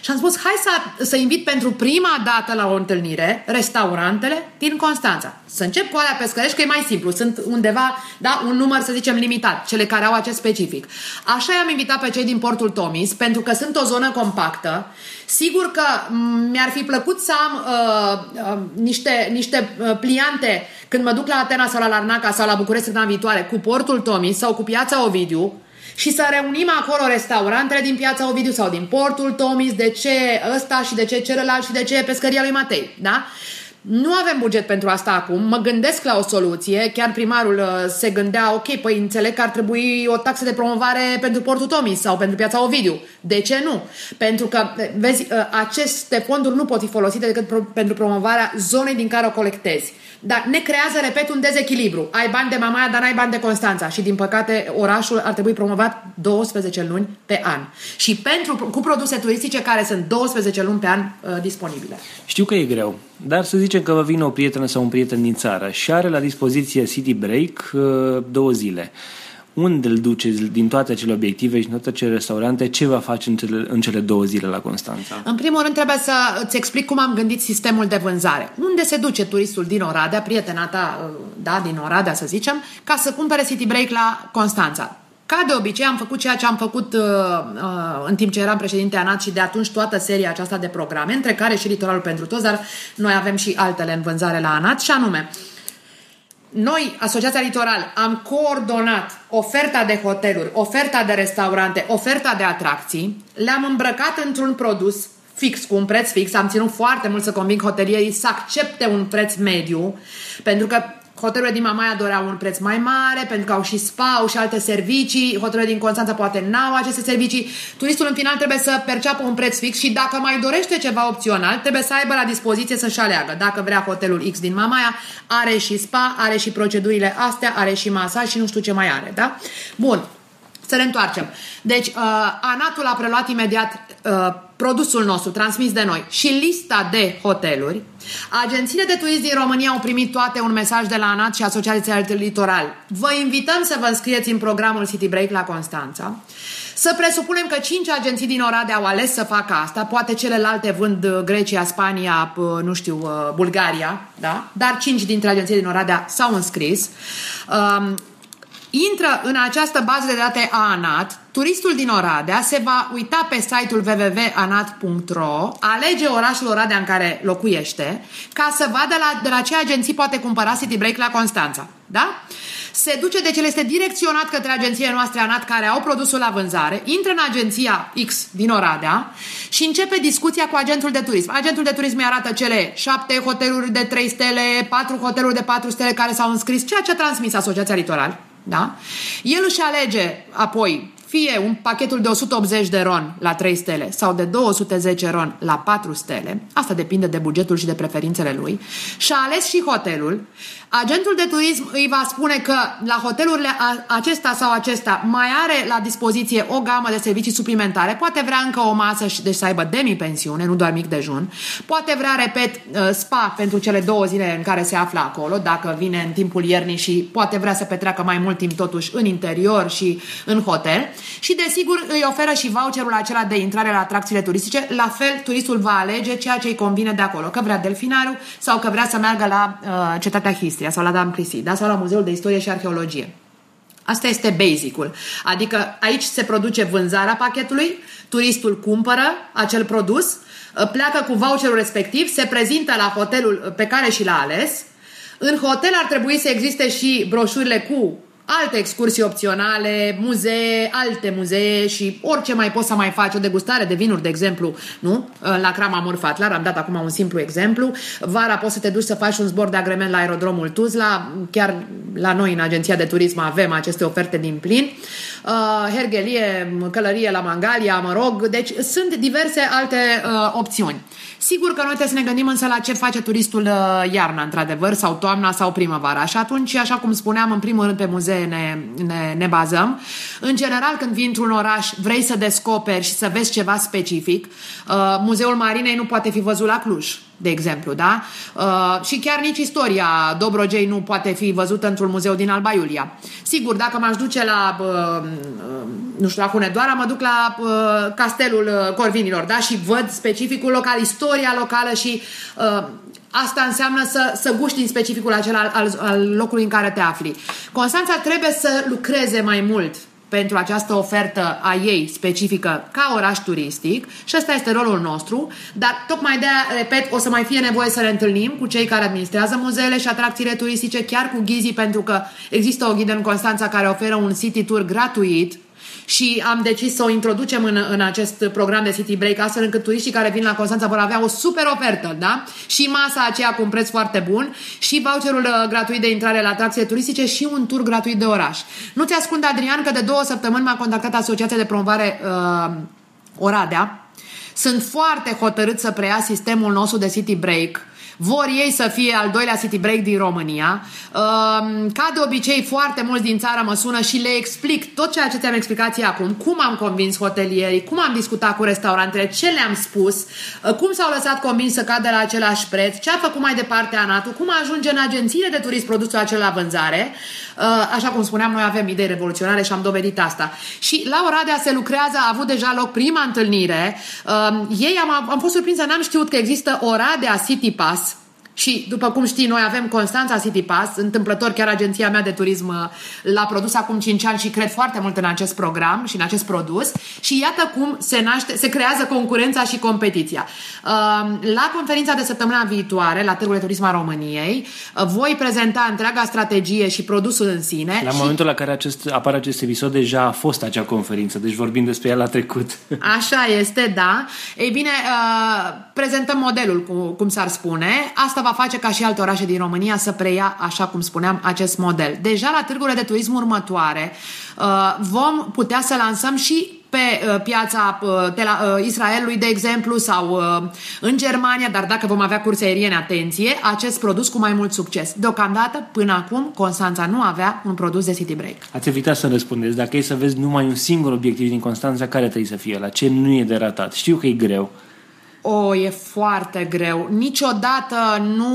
Și am spus, hai să, să invit pentru prima dată la o întâlnire restaurantele din Constanța. Să încep cu alea pescărești, că e mai simplu. Sunt undeva, da, un număr, să zicem, limitat, cele care au acest specific. Așa i-am invitat pe cei din Portul Tomis, pentru că sunt o zonă compactă. Sigur că mi-ar fi plăcut să am uh, uh, niște, niște uh, pliante când mă duc la Atena sau la Larnaca sau la București săptămâna viitoare cu Portul Tomis sau cu Piața Ovidiu, și să reunim acolo restaurantele din piața Ovidiu sau din portul Tomis, de ce ăsta și de ce celălalt și de ce pescăria lui Matei, da? Nu avem buget pentru asta acum, mă gândesc la o soluție, chiar primarul uh, se gândea, ok, păi înțeleg că ar trebui o taxă de promovare pentru Portul Tomis sau pentru Piața Ovidiu. De ce nu? Pentru că, vezi, uh, aceste fonduri nu pot fi folosite decât pro- pentru promovarea zonei din care o colectezi. Dar ne creează, repet, un dezechilibru. Ai bani de Mamaia, dar n-ai bani de Constanța. Și, din păcate, orașul ar trebui promovat 12 luni pe an. Și pentru, cu produse turistice care sunt 12 luni pe an uh, disponibile. Știu că e greu, dar să zicem că vă vine o prietenă sau un prieten din țară și are la dispoziție City Break uh, două zile. Unde îl duceți din toate acele obiective și din toate acele restaurante? Ce va face în cele, în cele două zile la Constanța? În primul rând trebuie să îți explic cum am gândit sistemul de vânzare. Unde se duce turistul din Oradea, prietena ta, uh, da, din Oradea să zicem, ca să cumpere City Break la Constanța. Ca de obicei am făcut ceea ce am făcut uh, uh, în timp ce eram președinte ANAT și de atunci toată seria aceasta de programe, între care și Litoralul pentru Toți, dar noi avem și altele în vânzare la ANAT și anume noi, Asociația Litoral, am coordonat oferta de hoteluri, oferta de restaurante, oferta de atracții, le-am îmbrăcat într-un produs fix, cu un preț fix. Am ținut foarte mult să conving hotelierii să accepte un preț mediu, pentru că Hotelurile din Mamaia doreau un preț mai mare pentru că au și spa, au și alte servicii. Hotelurile din Constanța poate n-au aceste servicii. Turistul în final trebuie să perceapă un preț fix și dacă mai dorește ceva opțional, trebuie să aibă la dispoziție să-și aleagă. Dacă vrea hotelul X din Mamaia, are și spa, are și procedurile astea, are și masaj și nu știu ce mai are, da? Bun, să ne întoarcem. Deci, uh, Anatul a preluat imediat uh, produsul nostru transmis de noi și lista de hoteluri. Agențiile de turism din România au primit toate un mesaj de la ANAT și Asociația Litoral. Vă invităm să vă înscrieți în programul City Break la Constanța. Să presupunem că cinci agenții din Oradea au ales să facă asta, poate celelalte vând uh, Grecia, Spania, uh, nu știu, uh, Bulgaria, da? dar cinci dintre agenții din Oradea s-au înscris. Um, intră în această bază de date a ANAT, turistul din Oradea se va uita pe site-ul www.anat.ro, alege orașul Oradea în care locuiește, ca să vadă la, de la ce agenții poate cumpăra City Break la Constanța. Da? Se duce, deci el este direcționat către agențiile noastre ANAT care au produsul la vânzare, intră în agenția X din Oradea și începe discuția cu agentul de turism. Agentul de turism îi arată cele șapte hoteluri de 3 stele, patru hoteluri de 4 stele care s-au înscris, ceea ce a transmis Asociația Litoral. Da? El își alege apoi fie un pachetul de 180 de ron la 3 stele sau de 210 ron la 4 stele, asta depinde de bugetul și de preferințele lui, și a ales și hotelul, agentul de turism îi va spune că la hotelurile acesta sau acesta mai are la dispoziție o gamă de servicii suplimentare, poate vrea încă o masă și deci să aibă demi-pensiune, nu doar mic dejun, poate vrea, repet, uh, spa pentru cele două zile în care se află acolo, dacă vine în timpul iernii și poate vrea să petreacă mai mult timp totuși în interior și în hotel și desigur îi oferă și voucherul acela de intrare la atracțiile turistice. La fel, turistul va alege ceea ce îi convine de acolo, că vrea delfinariu sau că vrea să meargă la uh, Cetatea Histria sau la Dam Clisi, da? sau la Muzeul de Istorie și Arheologie. Asta este basicul. Adică aici se produce vânzarea pachetului, turistul cumpără acel produs, uh, pleacă cu voucherul respectiv, se prezintă la hotelul pe care și l-a ales. În hotel ar trebui să existe și broșurile cu alte excursii opționale, muzee, alte muzee și orice mai poți să mai faci, o degustare de vinuri, de exemplu, nu? La Crama Murfatlar, am dat acum un simplu exemplu. Vara poți să te duci să faci un zbor de agrement la aerodromul Tuzla, chiar la noi în agenția de turism avem aceste oferte din plin. Uh, hergelie, călărie la Mangalia, mă rog, deci sunt diverse alte uh, opțiuni. Sigur că noi trebuie să ne gândim însă la ce face turistul uh, iarna, într-adevăr, sau toamna sau primăvara. Și atunci, așa cum spuneam, în primul rând pe muzee ne, ne, ne bazăm. În general, când vii într-un oraș, vrei să descoperi și să vezi ceva specific. Uh, Muzeul Marinei nu poate fi văzut la Cluj de exemplu, da? Uh, și chiar nici istoria Dobrogei nu poate fi văzută într-un muzeu din Alba Iulia. Sigur, dacă m-aș duce la, uh, uh, nu știu, la Hunedoara, mă duc la uh, castelul uh, Corvinilor, da? Și văd specificul local, istoria locală și uh, Asta înseamnă să, să guști din specificul acela al, al locului în care te afli. Constanța trebuie să lucreze mai mult pentru această ofertă a ei specifică ca oraș turistic și ăsta este rolul nostru, dar tocmai de repet, o să mai fie nevoie să ne întâlnim cu cei care administrează muzeele și atracțiile turistice, chiar cu ghizii, pentru că există o ghidă în Constanța care oferă un city tour gratuit și am decis să o introducem în, în acest program de City Break, astfel încât turiștii care vin la Constanța vor avea o super ofertă, da? Și masa aceea cu un preț foarte bun și voucherul uh, gratuit de intrare la atracții turistice și un tur gratuit de oraș. Nu ți ascund, Adrian, că de două săptămâni m-a contactat Asociația de Promovare uh, Oradea. Sunt foarte hotărât să preia sistemul nostru de City Break vor ei să fie al doilea city break din România. Ehm, ca de obicei, foarte mulți din țară mă sună și le explic tot ceea ce ți-am explicat acum, cum am convins hotelierii, cum am discutat cu restaurantele, ce le-am spus, eh, cum s-au lăsat convins să cadă la același preț, ce a făcut mai departe Anatul, cum ajunge în agențiile de turism produsul acela la vânzare. Eh, așa cum spuneam, noi avem idei revoluționare și am dovedit asta. Și la Oradea se lucrează, a avut deja loc prima întâlnire. Ehm, ei am, am fost surprinsă, n-am știut că există Oradea City Pass, și, după cum știi, noi avem Constanța City Pass, întâmplător chiar agenția mea de turism uh, l-a produs acum 5 ani și cred foarte mult în acest program și în acest produs și iată cum se naște, se creează concurența și competiția. Uh, la conferința de săptămâna viitoare, la Târgul de Turism a României, uh, voi prezenta întreaga strategie și produsul în sine. La și... momentul la care acest, apare acest episod, deja a fost acea conferință, deci vorbim despre ea la trecut. Așa este, da. Ei bine, prezentăm modelul, cum s-ar spune. Asta va face ca și alte orașe din România să preia, așa cum spuneam, acest model. Deja la târgurile de turism următoare uh, vom putea să lansăm și pe uh, piața uh, Israelului, de exemplu, sau în Germania, dar dacă vom avea curse aeriene, atenție, acest produs cu mai mult succes. Deocamdată, până acum, Constanța nu avea un produs de City Break. Ați evitat să răspundeți. Dacă e să vezi numai un singur obiectiv din Constanța, care trebuie să fie? La ce nu e de ratat? Știu că e greu. O, e foarte greu. Niciodată nu...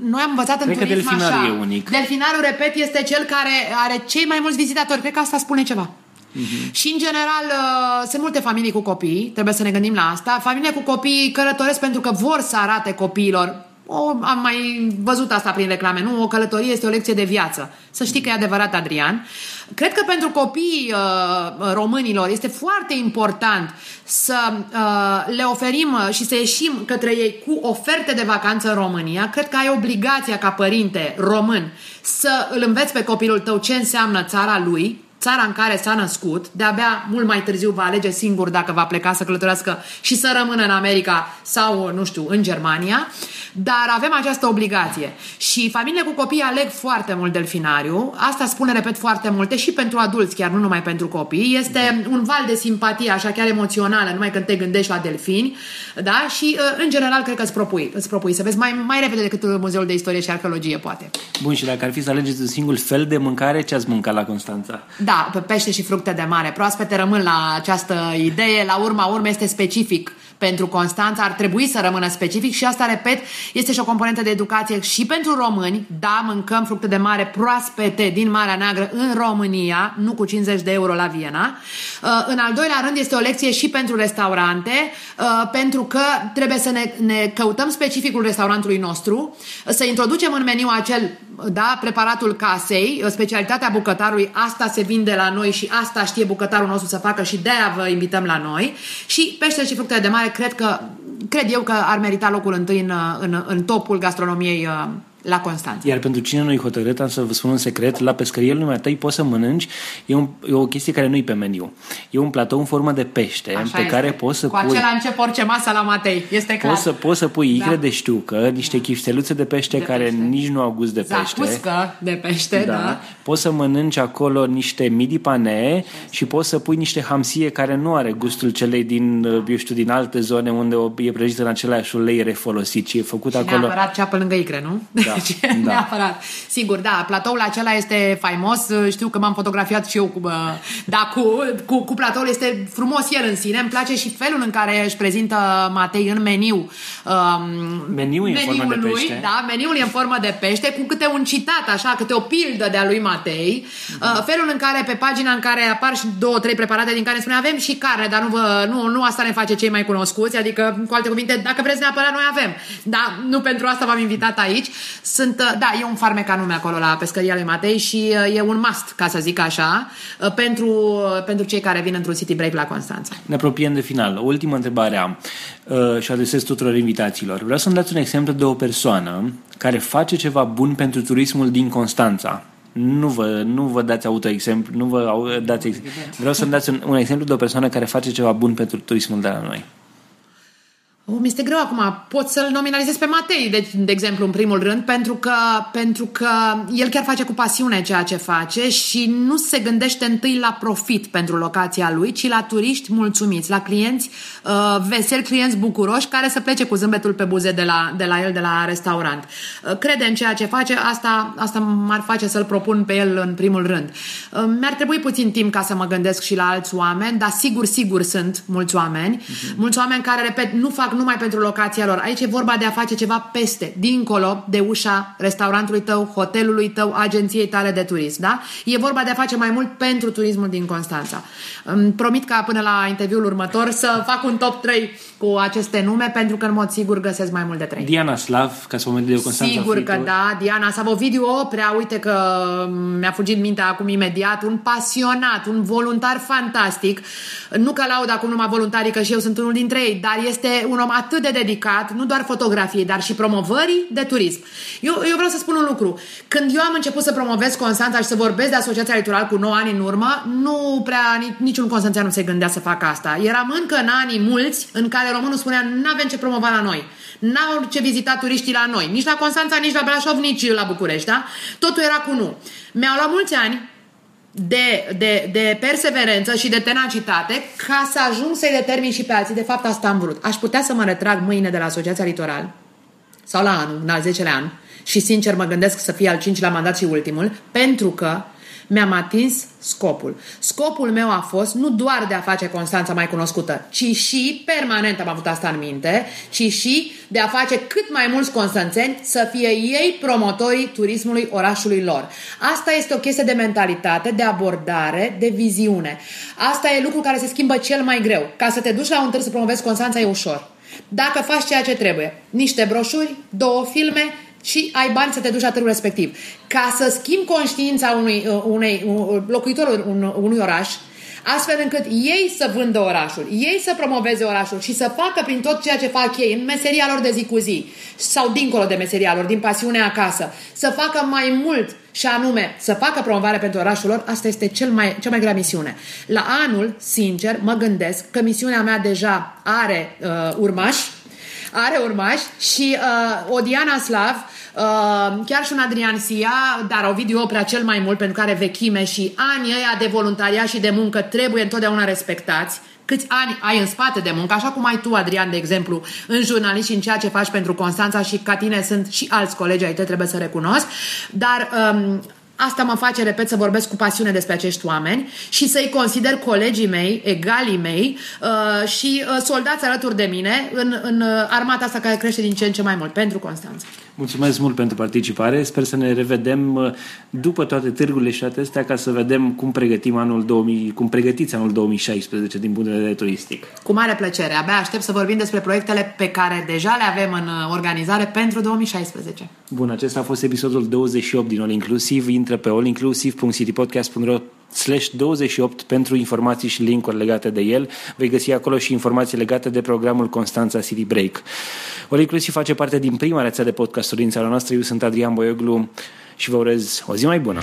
Noi am învățat Cred în turism delfinarul așa. e unic. Delfinarul, repet, este cel care are cei mai mulți vizitatori. Cred că asta spune ceva. Uh-huh. Și, în general, uh, sunt multe familii cu copii, trebuie să ne gândim la asta. Familiile cu copii călătoresc pentru că vor să arate copiilor o, am mai văzut asta prin reclame, nu? O călătorie este o lecție de viață. Să știi că e adevărat, Adrian. Cred că pentru copiii uh, românilor este foarte important să uh, le oferim uh, și să ieșim către ei cu oferte de vacanță în România. Cred că ai obligația ca părinte român să îl înveți pe copilul tău ce înseamnă țara lui, țara în care s-a născut, de-abia mult mai târziu va alege singur dacă va pleca să călătorească și să rămână în America sau, nu știu, în Germania. Dar avem această obligație. Și familiile cu copii aleg foarte mult delfinariu. Asta spune, repet, foarte multe și pentru adulți, chiar nu numai pentru copii. Este un val de simpatie, așa chiar emoțională, numai când te gândești la delfini. Da? Și, uh, în general, cred că îți propui, îți propui să vezi mai, mai repede decât Muzeul de Istorie și Arheologie, poate. Bun, și dacă ar fi să alegeți un singur fel de mâncare, ce ați mâncat la Constanța? Da, pe pește și fructe de mare. Proaspete rămân la această idee. La urma urmei este specific pentru Constanța, ar trebui să rămână specific și asta, repet, este și o componentă de educație și pentru români. Da, mâncăm fructe de mare proaspete din Marea Neagră în România, nu cu 50 de euro la Viena. Uh, în al doilea rând este o lecție și pentru restaurante, uh, pentru că trebuie să ne, ne căutăm specificul restaurantului nostru, să introducem în meniu acel, da, preparatul casei, specialitatea bucătarului, asta se vinde la noi și asta știe bucătarul nostru să facă și de-aia vă invităm la noi. Și pește și fructe de mare cred că cred eu că ar merita locul întâi în, în, în topul gastronomiei uh, la Constanța. Iar pentru cine nu-i hotărât, am să vă spun un secret, la pescărie lumea tăi poți să mănânci, e, un, e o chestie care nu-i pe meniu. E un platou în formă de pește Așa pe este. care poți să Cu pui... acela încep orice masă la Matei, este clar. Poți să, poți să pui igre Da. de știucă, niște chifteluțe de pește De care pește. nici nu au gust de pește. Zacuscă de pește, da. da. Poți să mănânci acolo niște midi pane și poți să pui niște hamsie care nu are gustul celei din, eu știu, din alte zone unde o- e prăjită în același ulei refolosit, ci e făcut Și acolo... neapărat ceapă lângă icre, nu? Da, Deci, da. neapărat. Sigur, da, platoul acela este faimos, știu că m-am fotografiat și eu cu, bă, da, cu, cu, cu platoul, este frumos el în sine, îmi place și felul în care își prezintă Matei în meniu. Um, Meniul e în formă de meniul pește. Lui, da, meniul e în formă de pește, cu câte un citat, așa, câte o pildă de-a lui Matei, Mhm. uh, felul în care, pe pagina în care apar și două, trei preparate din care spune avem și carne, dar nu, vă, nu, nu asta ne face cei mai cunoscuți, adică, cu alte cuvinte, dacă vreți neapărat, noi avem. Da, nu pentru asta v-am invitat aici. Sunt, uh, da, e un farmec anume acolo la pescăria lui Matei și uh, e un must, ca să zic așa, uh, pentru, uh, pentru cei care vin într-un city break la Constanța. Ne apropiem de final. O ultimă întrebare am uh, și o adresez tuturor invitațiilor. Vreau să-mi dați un exemplu de o persoană care face ceva bun pentru turismul din Constanța. nu vă, nu vă dați autoexemplu, nu vă dați exemplu. Vreau să-mi dați un, un exemplu de o persoană care face ceva bun pentru turismul de la noi. Oh, mi este greu acum. Pot să-l nominalizez pe Matei, de, de exemplu, în primul rând, pentru că, pentru că el chiar face cu pasiune ceea ce face și nu se gândește întâi la profit pentru locația lui, ci la turiști mulțumiți, la clienți uh, veseli, clienți bucuroși, care să plece cu zâmbetul pe buze de la, de la el, de la restaurant. Uh, crede în ceea ce face, asta, asta m-ar face să-l propun pe el în primul rând. Uh, mi-ar trebui puțin timp ca să mă gândesc și la alți oameni, dar sigur, sigur sunt mulți oameni. Uh-huh. Mulți oameni care, repet, nu fac numai pentru locația lor. Aici e vorba de a face ceva peste, dincolo de ușa restaurantului tău, hotelului tău, agenției tale de turism. Da? E vorba de a face mai mult pentru turismul din Constanța. Îmi promit ca până la interviul următor să fac un top 3 cu aceste nume, pentru că în mod sigur găsesc mai mult de 3. Diana Slav, ca să mă de Constanța Sigur Fritor. că da, Diana Savovidiu Oprea, uite că mi-a fugit mintea acum imediat, un pasionat, un voluntar fantastic. Nu că laud acum numai voluntarii, că și eu sunt unul dintre ei, dar este un om atât de dedicat, nu doar fotografiei, dar și promovării de turism. Eu, eu vreau să spun un lucru. Când eu am început să promovez Constanța și să vorbesc de Asociația Litoral cu 9 ani în urmă, nu prea niciun constanțean nu se gândea să facă asta. Eram încă în anii mulți în care românul spunea nu avem ce promova la noi. N-au ce vizita turiștii la noi. Nici la Constanța, nici la Brașov, nici la București. Da? Totul era cu nu. Mi-au luat mulți ani de, de, de perseverență și de tenacitate ca să ajung să-i determin și pe alții. De fapt, asta am vrut. Aș putea să mă retrag mâine de la Asociația Litoral sau la anul, în al 10-lea an și sincer mă gândesc să fie al 5-lea mandat și ultimul, pentru că mi-am atins scopul. Scopul meu a fost nu doar de a face Constanța mai cunoscută, ci și, permanent am avut asta în minte, ci și de a face cât mai mulți constanțeni să fie ei promotorii turismului orașului lor. Asta este o chestie de mentalitate, de abordare, de viziune. Asta e lucru care se schimbă cel mai greu. Ca să te duci la un târg să promovezi Constanța e ușor. Dacă faci ceea ce trebuie, niște broșuri, două filme, și ai bani să te duci la târgul respectiv. Ca să schimbi conștiința unui, uh, unei, locuitorului unui oraș, astfel încât ei să vândă orașul, ei să promoveze orașul și să facă prin tot ceea ce fac ei în meseria lor de zi cu zi sau dincolo de meseria lor, din pasiunea acasă, să facă mai mult și anume să facă promovare pentru orașul lor, asta este cel mai, cea mai grea misiune. La anul, sincer, mă gândesc că misiunea mea deja are uh, urmași, are urmași și uh, o Diana Slav, uh, chiar și un Adrian Sia, dar o video prea cel mai mult pentru care vechime și anii ăia de voluntariat și de muncă trebuie întotdeauna respectați. Câți ani ai în spate de muncă, așa cum ai tu, Adrian, de exemplu, în jurnalist și în ceea ce faci pentru Constanța și ca tine sunt și alți colegi ai tăi, trebuie să recunosc, dar um, Asta mă face, repet, să vorbesc cu pasiune despre acești oameni și să-i consider colegii mei, egalii mei uh, și uh, soldați alături de mine în, în uh, armata asta care crește din ce în ce mai mult pentru Constanța. Mulțumesc mult pentru participare. Sper să ne revedem uh, după toate târgurile și atestea ca să vedem cum pregătim anul 2000, cum pregătiți anul 2016 din punct de vedere turistic. Cu mare plăcere. Abia aștept să vorbim despre proiectele pe care deja le avem în uh, organizare pentru 2016. Bun, acesta a fost episodul 28 din All Inclusive. Intră pe allinclusive.citypodcast.ro slash 28 pentru informații și linkuri legate de el. Vei găsi acolo și informații legate de programul Constanța City Break. All Inclusive face parte din prima rețea de podcasturi din țara noastră. Eu sunt Adrian Boioglu și vă urez o zi mai bună.